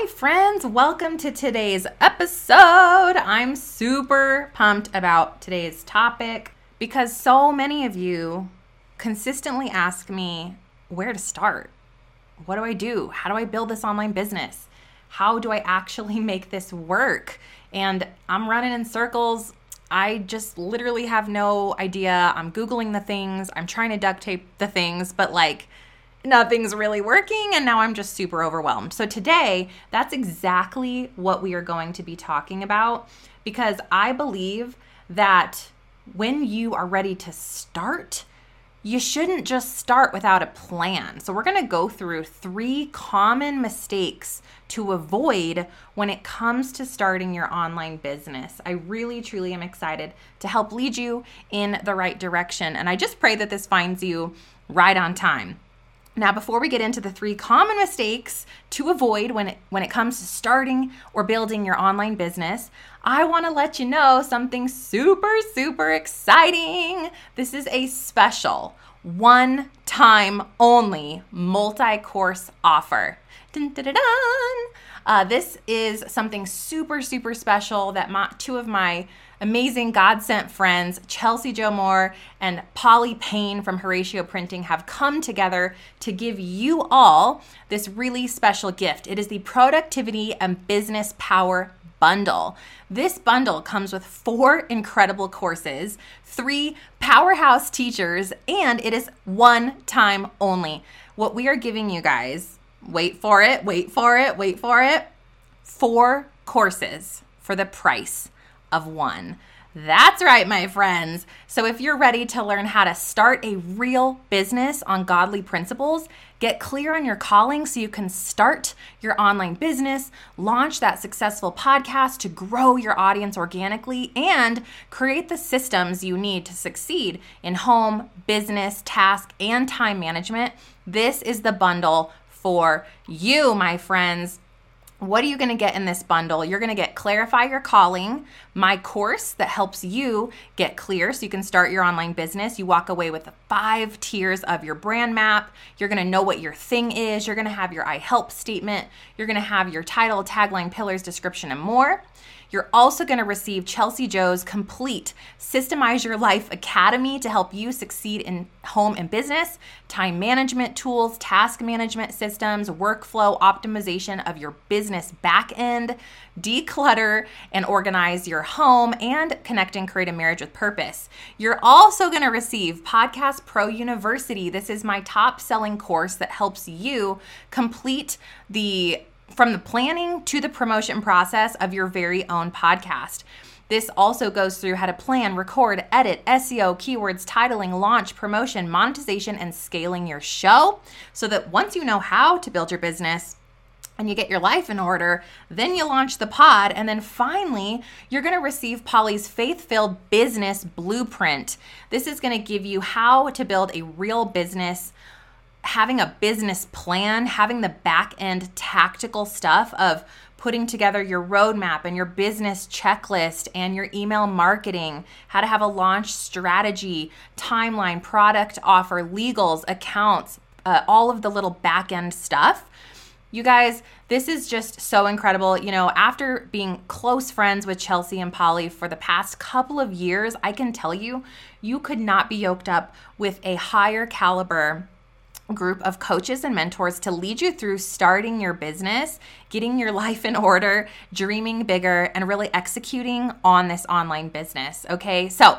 Hi, friends. Welcome to today's episode. I'm super pumped about today's topic because so many of you consistently ask me where to start. What do I do? How do I build this online business? How do I actually make this work? And I'm running in circles. I just literally have no idea. I'm Googling the things, I'm trying to duct tape the things, but like, nothing's really working and now I'm just super overwhelmed. So today, that's exactly what we are going to be talking about because I believe that when you are ready to start, you shouldn't just start without a plan. So, we're going to go through three common mistakes to avoid when it comes to starting your online business. I really, truly am excited to help lead you in the right direction. And I just pray that this finds you right on time. Now, before we get into the three common mistakes to avoid when it, when it comes to starting or building your online business, I want to let you know something super, super exciting. This is a special, one time only multi course offer. Dun, dun, dun, uh, this is something super, super special that my, two of my amazing God sent friends, Chelsea Joe Moore and Polly Payne from Horatio Printing, have come together to give you all this really special gift. It is the Productivity and Business Power Bundle. This bundle comes with four incredible courses, three powerhouse teachers, and it is one time only. What we are giving you guys, wait for it, wait for it, wait for it, four courses for the price of one. That's right, my friends. So, if you're ready to learn how to start a real business on godly principles, get clear on your calling so you can start your online business, launch that successful podcast to grow your audience organically, and create the systems you need to succeed in home, business, task, and time management, this is the bundle for you, my friends. What are you going to get in this bundle? You're going to get Clarify Your Calling, my course that helps you get clear so you can start your online business. You walk away with the five tiers of your brand map. You're going to know what your thing is. You're going to have your I help statement. You're going to have your title, tagline, pillars, description, and more. You're also going to receive Chelsea Joe's complete Systemize Your Life Academy to help you succeed in home and business, time management tools, task management systems, workflow optimization of your business back end, declutter and organize your home, and connect and create a marriage with purpose. You're also going to receive Podcast Pro University. This is my top selling course that helps you complete the from the planning to the promotion process of your very own podcast. This also goes through how to plan, record, edit, SEO, keywords, titling, launch, promotion, monetization, and scaling your show so that once you know how to build your business, and you get your life in order, then you launch the pod, and then finally, you're gonna receive Polly's faith filled business blueprint. This is gonna give you how to build a real business having a business plan, having the back end tactical stuff of putting together your roadmap and your business checklist and your email marketing, how to have a launch strategy, timeline, product offer, legals, accounts, uh, all of the little back end stuff. You guys, this is just so incredible. You know, after being close friends with Chelsea and Polly for the past couple of years, I can tell you, you could not be yoked up with a higher caliber group of coaches and mentors to lead you through starting your business, getting your life in order, dreaming bigger, and really executing on this online business. Okay, so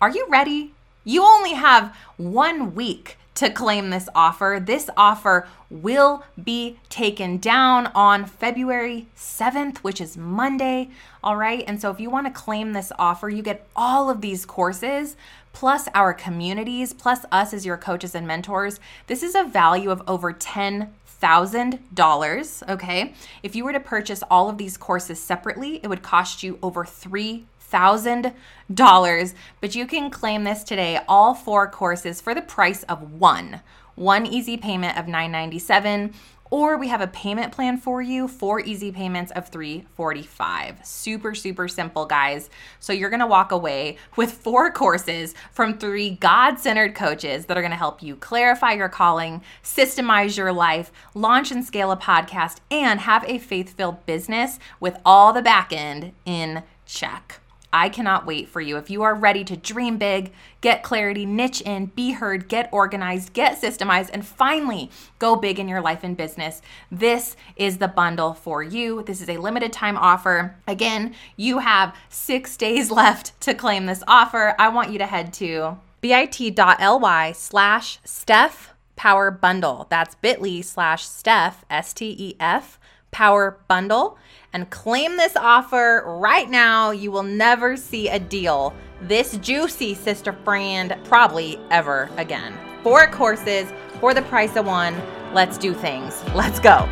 are you ready? You only have one week to claim this offer. This offer will be taken down on February 7th, which is Monday. All right. And so if you want to claim this offer, you get all of these courses plus our communities, plus us as your coaches and mentors. This is a value of over 10 thousand dollars okay? If you were to purchase all of these courses separately it would cost you over three thousand dollars. But you can claim this today all four courses for the price of one. One easy payment of 997 or we have a payment plan for you, four easy payments of 345. Super super simple, guys. So you're going to walk away with four courses from three God-centered coaches that are going to help you clarify your calling, systemize your life, launch and scale a podcast, and have a faith-filled business with all the back end in check. I cannot wait for you. If you are ready to dream big, get clarity, niche in, be heard, get organized, get systemized, and finally go big in your life and business, this is the bundle for you. This is a limited time offer. Again, you have six days left to claim this offer. I want you to head to bit.ly slash Stef Power Bundle. That's bit.ly slash Stef, S T E F, Power Bundle and claim this offer right now. You will never see a deal this juicy, sister friend, probably ever again. Four courses for the price of one. Let's do things. Let's go.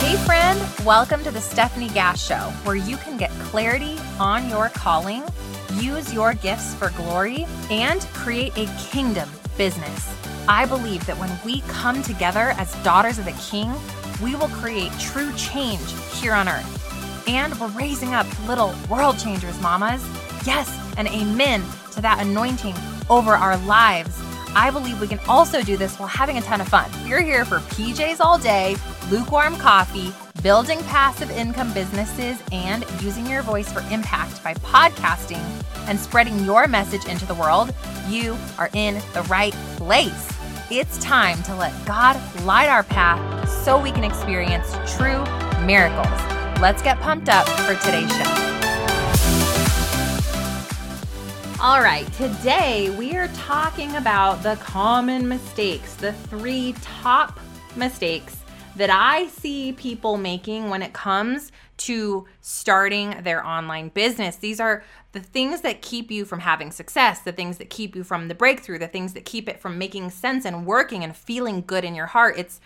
Hey, friend, welcome to the Stefanie Gass Show, where you can get clarity on your calling use your gifts for glory, and create a kingdom business. I believe that when we come together as daughters of the King, we will create true change here on earth. And we're raising up little world changers, mamas. Yes, and amen to that anointing over our lives. I believe we can also do this while having a ton of fun. We're here for PJs all day, lukewarm coffee, building passive income businesses, and using your voice for impact by podcasting and spreading your message into the world, you are in the right place. It's time to let God light our path so we can experience true miracles. Let's get pumped up for today's show. All right, today we are talking about the common mistakes, the three top mistakes that I see people making when it comes to starting their online business. These are the things that keep you from having success, the things that keep you from the breakthrough, the things that keep it from making sense and working and feeling good in your heart. It's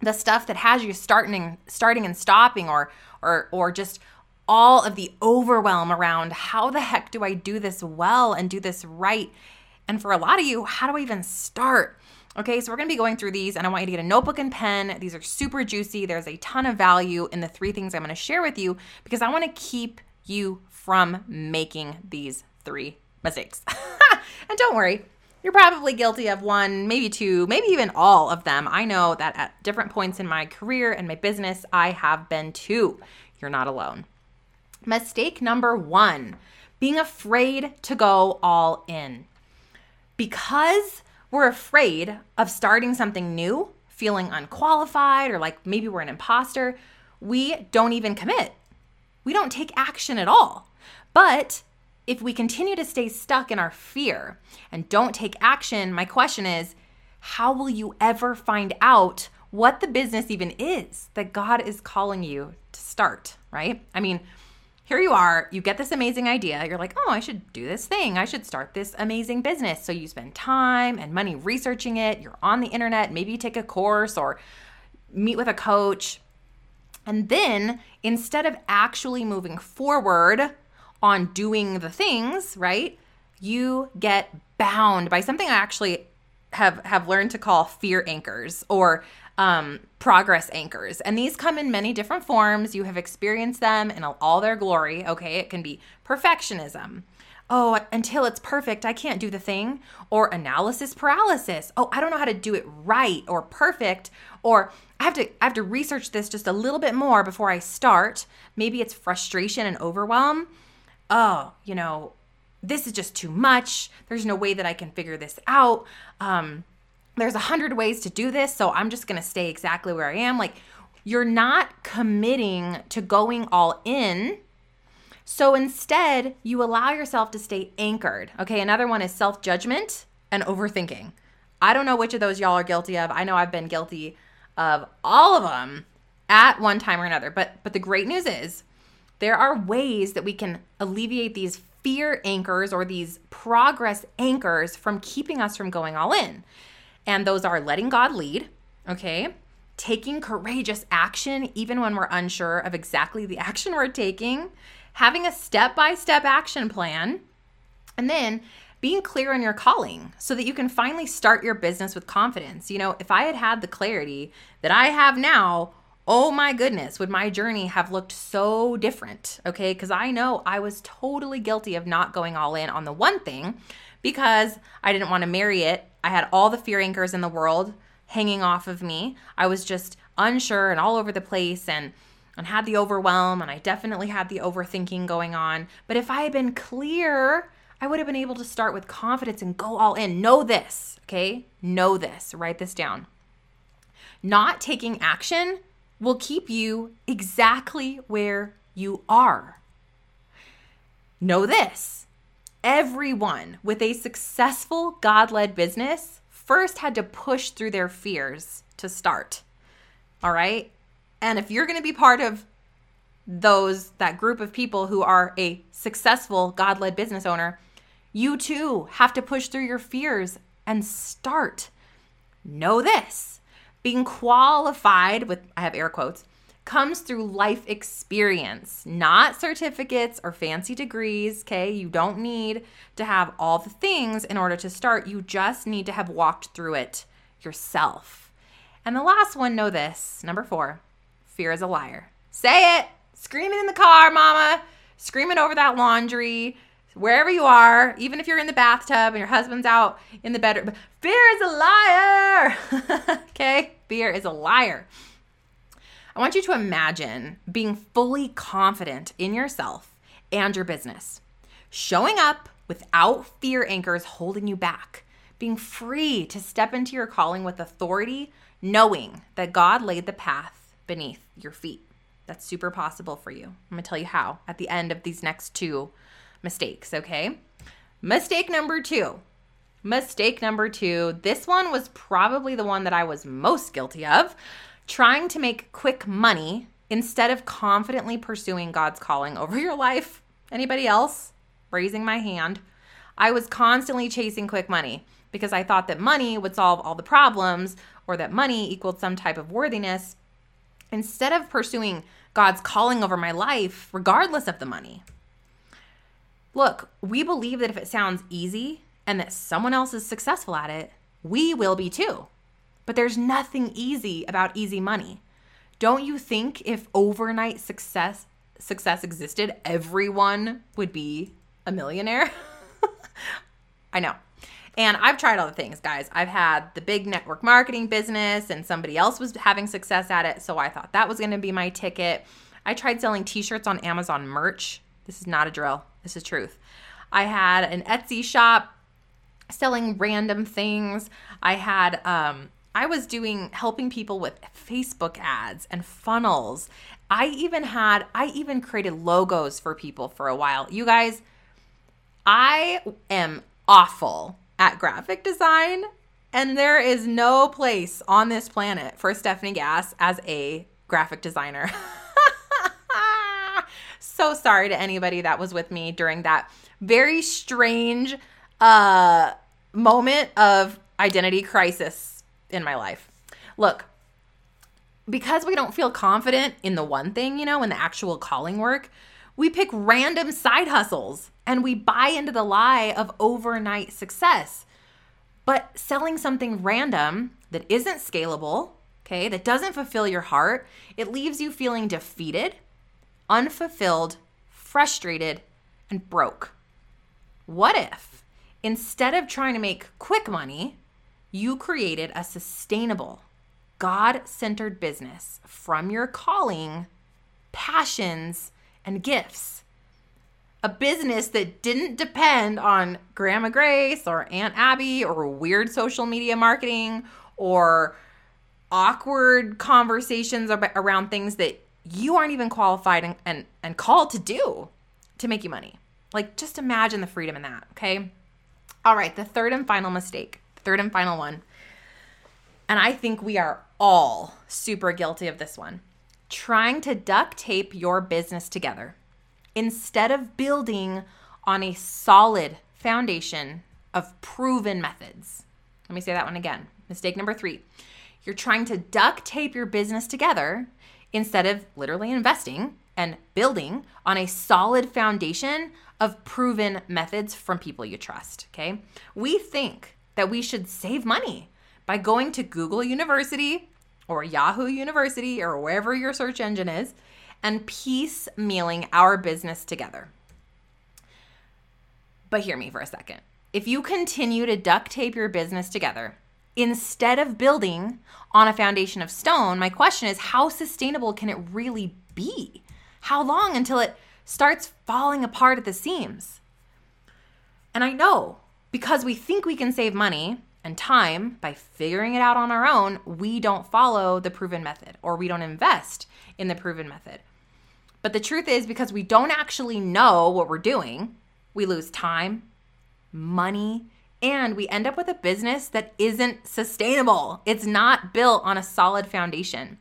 the stuff that has you starting starting and stopping or or or just all of the overwhelm around how the heck do I do this well and do this right? And for a lot of you, how do I even start? Okay, so we're gonna be going through these, and I want you to get a notebook and pen. These are super juicy. There's a ton of value in the three things I'm gonna share with you because I wanna keep you from making these three mistakes. and don't worry, you're probably guilty of one, maybe two, maybe even all of them. I know that at different points in my career and my business, I have been too. You're not alone. Mistake number one being afraid to go all in. Because we're afraid of starting something new, feeling unqualified, or like maybe we're an imposter, we don't even commit. We don't take action at all. But if we continue to stay stuck in our fear and don't take action, my question is how will you ever find out what the business even is that God is calling you to start, right? I mean, here you are, you get this amazing idea. You're like, oh, I should do this thing. I should start this amazing business. So you spend time and money researching it. You're on the internet. Maybe you take a course or meet with a coach. And then instead of actually moving forward on doing the things, right? You get bound by something I actually have have learned to call fear anchors or um, progress anchors. And these come in many different forms. You have experienced them in all their glory. Okay, it can be perfectionism. Oh, until it's perfect, I can't do the thing. Or analysis paralysis. Oh, I don't know how to do it right or perfect. Or I have to I have to research this just a little bit more before I start. Maybe it's frustration and overwhelm. Oh, you know, this is just too much. There's no way that I can figure this out. Um, there's a hundred ways to do this, so I'm just gonna stay exactly where I am. Like, you're not committing to going all in. So instead, you allow yourself to stay anchored. Okay, another one is self judgment and overthinking. I don't know which of those y'all are guilty of. I know I've been guilty of all of them at one time or another. But but the great news is there are ways that we can alleviate these fear anchors or these progress anchors from keeping us from going all in. And those are letting God lead, okay? Taking courageous action, even when we're unsure of exactly the action we're taking, having a step by step action plan, And then being clear on your calling so that you can finally start your business with confidence. You know, if I had had the clarity that I have now, oh my goodness, would my journey have looked so different? Okay, because I know I was totally guilty of not going all in on the one thing because I didn't want to marry it. I had all the fear anchors in the world hanging off of me. I was just unsure and all over the place and and had the overwhelm and I definitely had the overthinking going on. But if I had been clear, I would have been able to start with confidence and go all in. Know this, okay? Know this. Write this down. Not taking action will keep you exactly where you are. Know this everyone with a successful God led business first had to push through their fears to start. All right. And if you're going to be part of those, that group of people who are a successful God led business owner, you too have to push through your fears and start. Know this being qualified with, I have air quotes, comes through life experience, not certificates or fancy degrees. Okay. You don't need to have all the things in order to start. You just need to have walked through it yourself. And the last one, know this number four fear is a liar. Say it. Scream it in the car, mama. Scream it over that laundry wherever you are, even if you're in the bathtub and your husband's out in the bedroom, fear is a liar. okay? Fear is a liar. I want you to imagine being fully confident in yourself and your business, showing up without fear anchors holding you back, being free to step into your calling with authority, knowing that God laid the path beneath your feet. That's super possible for you. I'm gonna tell you how at the end of these next two mistakes, okay? Mistake number two. Mistake number two. This one was probably the one that I was most guilty of trying to make quick money instead of confidently pursuing God's calling over your life. Anybody else? Raising my hand. I was constantly chasing quick money because I thought that money would solve all the problems or that money equaled some type of worthiness instead of pursuing God's calling over my life, regardless of the money. Look, we believe that if it sounds easy and that someone else is successful at it, we will be too. But there's nothing easy about easy money. Don't you think if overnight success success existed, everyone would be a millionaire? I know. And I've tried all the things, guys. I've had the big network marketing business and somebody else was having success at it, so I thought that was going to be my ticket. I tried selling t-shirts on Amazon merch. This is not a drill. This is truth. I had an Etsy shop selling random things. I had um I was doing helping people with Facebook ads and funnels. I even had I even created logos for people for a while. You guys, I am awful at graphic design and there is no place on this planet for Stefanie Gass as a graphic designer. so sorry to anybody that was with me during that very strange uh moment of identity crisis in my life. Look, because we don't feel confident in the one thing, you know, in the actual calling work, we pick random side hustles and we buy into the lie of overnight success. But selling something random that isn't scalable, okay, that doesn't fulfill your heart, it leaves you feeling defeated, unfulfilled, frustrated, and broke. What if instead of trying to make quick money, you created a sustainable, God centered business from your calling, passions, and gifts. A business that didn't depend on Grandma Grace or Aunt Abby or weird social media marketing or awkward conversations around things that you aren't even qualified and, and, and called to do to make you money. Like, just imagine the freedom in that, okay? All right, the third and final mistake third and final one. And I think we are all super guilty of this one. Trying to duct tape your business together instead of building on a solid foundation of proven methods. Let me say that one again. Mistake number three. You're trying to duct tape your business together instead of literally investing and building on a solid foundation of proven methods from people you trust. Okay. We think that we should save money by going to Google University or Yahoo University or wherever your search engine is and piecemealing our business together. But hear me for a second. If you continue to duct tape your business together instead of building on a foundation of stone, my question is how sustainable can it really be? How long until it starts falling apart at the seams? And I know because we think we can save money and time by figuring it out on our own, we don't follow the proven method or we don't invest in the proven method. But the truth is, because we don't actually know what we're doing, we lose time, money, and we end up with a business that isn't sustainable. It's not built on a solid foundation.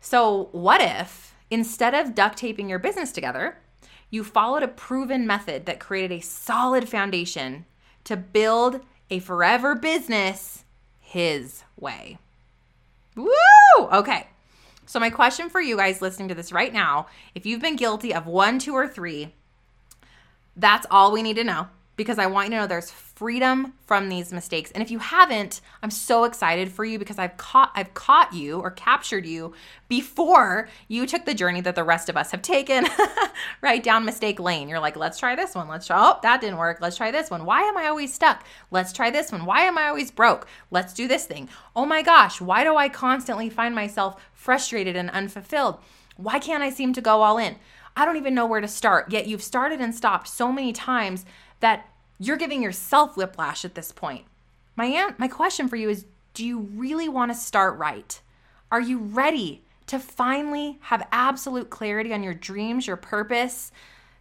So, what if instead of duct taping your business together, you followed a proven method that created a solid foundation to build a forever business his way? Woo! Okay. So, my question for you guys listening to this right now if you've been guilty of one, two, or three, that's all we need to know because I want you to know there's freedom from these mistakes. And if you haven't, I'm so excited for you because I've caught I've caught you or captured you before you took the journey that the rest of us have taken right down mistake lane. You're like, "Let's try this one. Let's try Oh, that didn't work. Let's try this one. Why am I always stuck? Let's try this one. Why am I always broke? Let's do this thing. Oh my gosh, why do I constantly find myself frustrated and unfulfilled? Why can't I seem to go all in?" I don't even know where to start. Yet you've started and stopped so many times that you're giving yourself whiplash at this point. My aunt, my question for you is do you really want to start right? Are you ready to finally have absolute clarity on your dreams, your purpose,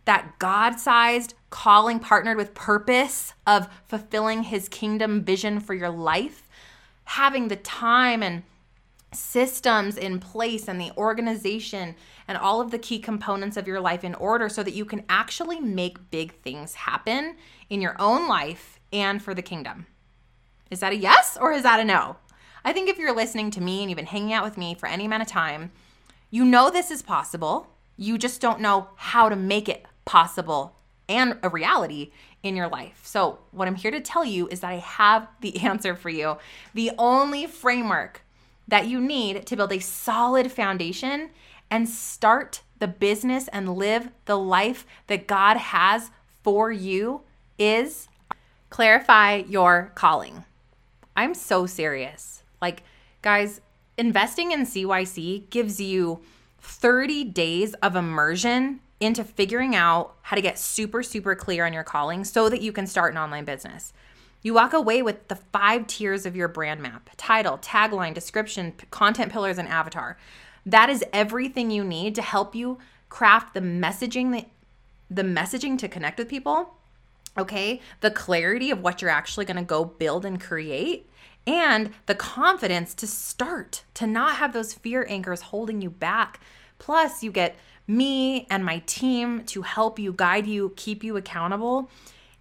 that God-sized calling partnered with purpose of fulfilling his kingdom vision for your life? Having the time and systems in place and the organization and all of the key components of your life in order so that you can actually make big things happen in your own life and for the kingdom. Is that a yes or is that a no? I think if you're listening to me and you've been hanging out with me for any amount of time, you know this is possible. You just don't know how to make it possible and a reality in your life. So, what I'm here to tell you is that I have the answer for you. The only framework that you need to build a solid foundation and start the business and live the life that God has for you is clarify your calling. I'm so serious. Like, guys, investing in CYC gives you 30 days of immersion into figuring out how to get super, super clear on your calling so that you can start an online business. You walk away with the five tiers of your brand map title, tagline, description, content pillars, and avatar. That is everything you need to help you craft the messaging that the messaging to connect with people. Okay? The clarity of what you're actually going to go build and create and the confidence to start, to not have those fear anchors holding you back. Plus, you get me and my team to help you, guide you, keep you accountable.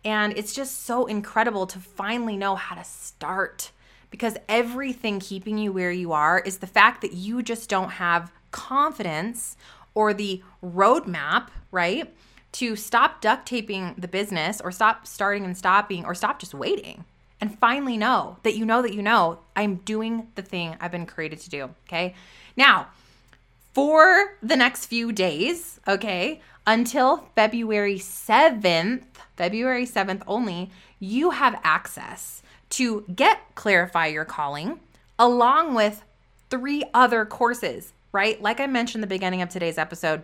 And it's just so incredible to finally know how to start because everything keeping you where you are is the fact that you just don't have confidence or the roadmap, right? To stop duct taping the business or stop starting and stopping or stop just waiting and finally know that you know that you know I'm doing the thing I've been created to do. Okay. Now, for the next few days, okay, until February 7th, February 7th only, you have access to get Clarify Your Calling along with three other courses, right? Like I mentioned the beginning of today's episode,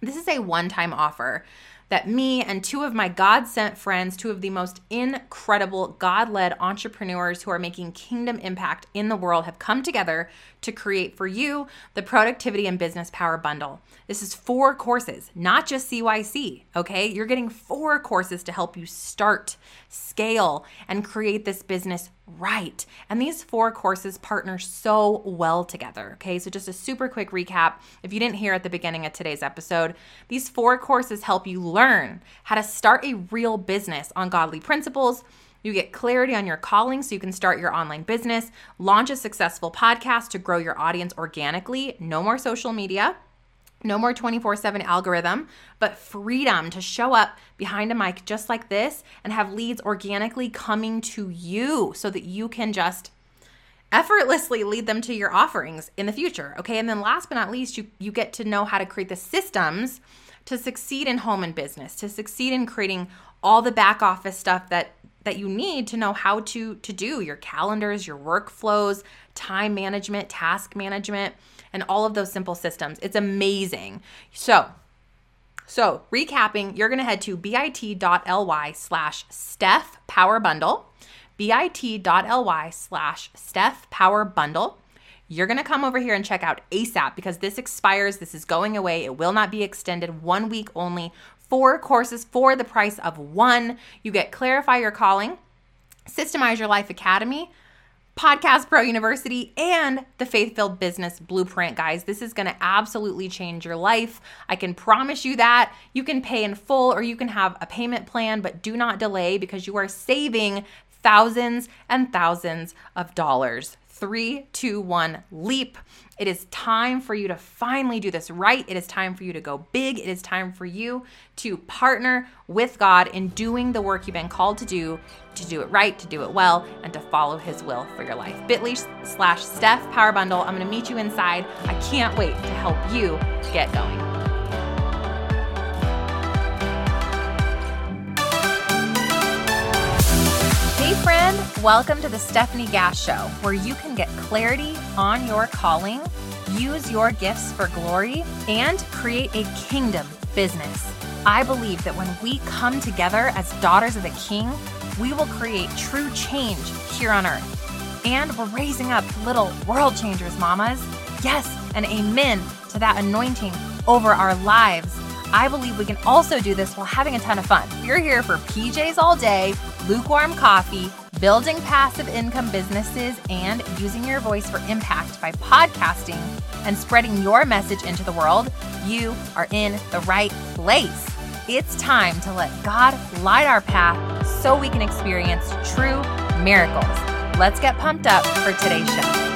this is a one time offer that me and two of my God sent friends, two of the most incredible God led entrepreneurs who are making kingdom impact in the world, have come together to create for you the Productivity and Business Power Bundle. This is four courses, not just CYC, okay? You're getting four courses to help you start, scale, and create this business right. And these four courses partner so well together. Okay, so just a super quick recap. If you didn't hear at the beginning of today's episode, these four courses help you learn how to start a real business on godly principles. You get clarity on your calling so you can start your online business, launch a successful podcast to grow your audience organically, no more social media No more 24 7 algorithm, but freedom to show up behind a mic just like this and have leads organically coming to you so that you can just effortlessly lead them to your offerings in the future. Okay. And then last but not least, you, you get to know how to create the systems to succeed in home and business, to succeed in creating all the back office stuff that that you need to know how to to do your calendars, your workflows, time management, task management and all of those simple systems. It's amazing. So, so recapping, you're going to head to bit.ly slash Stef Power Bundle, bit.ly slash Stef Power Bundle. You're going to come over here and check out ASAP because this expires. This is going away. It will not be extended. One week only. Four courses for the price of one. You get Clarify Your Calling, Systemize Your Life Academy, Podcast Pro University and the Faith Filled Business Blueprint, guys. This is going to absolutely change your life. I can promise you that. You can pay in full or you can have a payment plan, but do not delay because you are saving thousands and thousands of dollars. Three, two, one, leap. It is time for you to finally do this right. It is time for you to go big. It is time for you to partner with God in doing the work you've been called to do, to do it right, to do it well, and to follow His will for your life. Bit.ly slash Stef Power Bundle. I'm going to meet you inside. I can't wait to help you get going. Friend, welcome to the Stefanie Gass Show, where you can get clarity on your calling, use your gifts for glory, and create a kingdom business. I believe that when we come together as daughters of the King, we will create true change here on earth. And we're raising up little world changers, mamas. Yes, and amen to that anointing over our lives. I believe we can also do this while having a ton of fun. You're here for PJs all day, lukewarm coffee, building passive income businesses, and using your voice for impact by podcasting and spreading your message into the world. You are in the right place. It's time to let God light our path so we can experience true miracles. Let's get pumped up for today's show.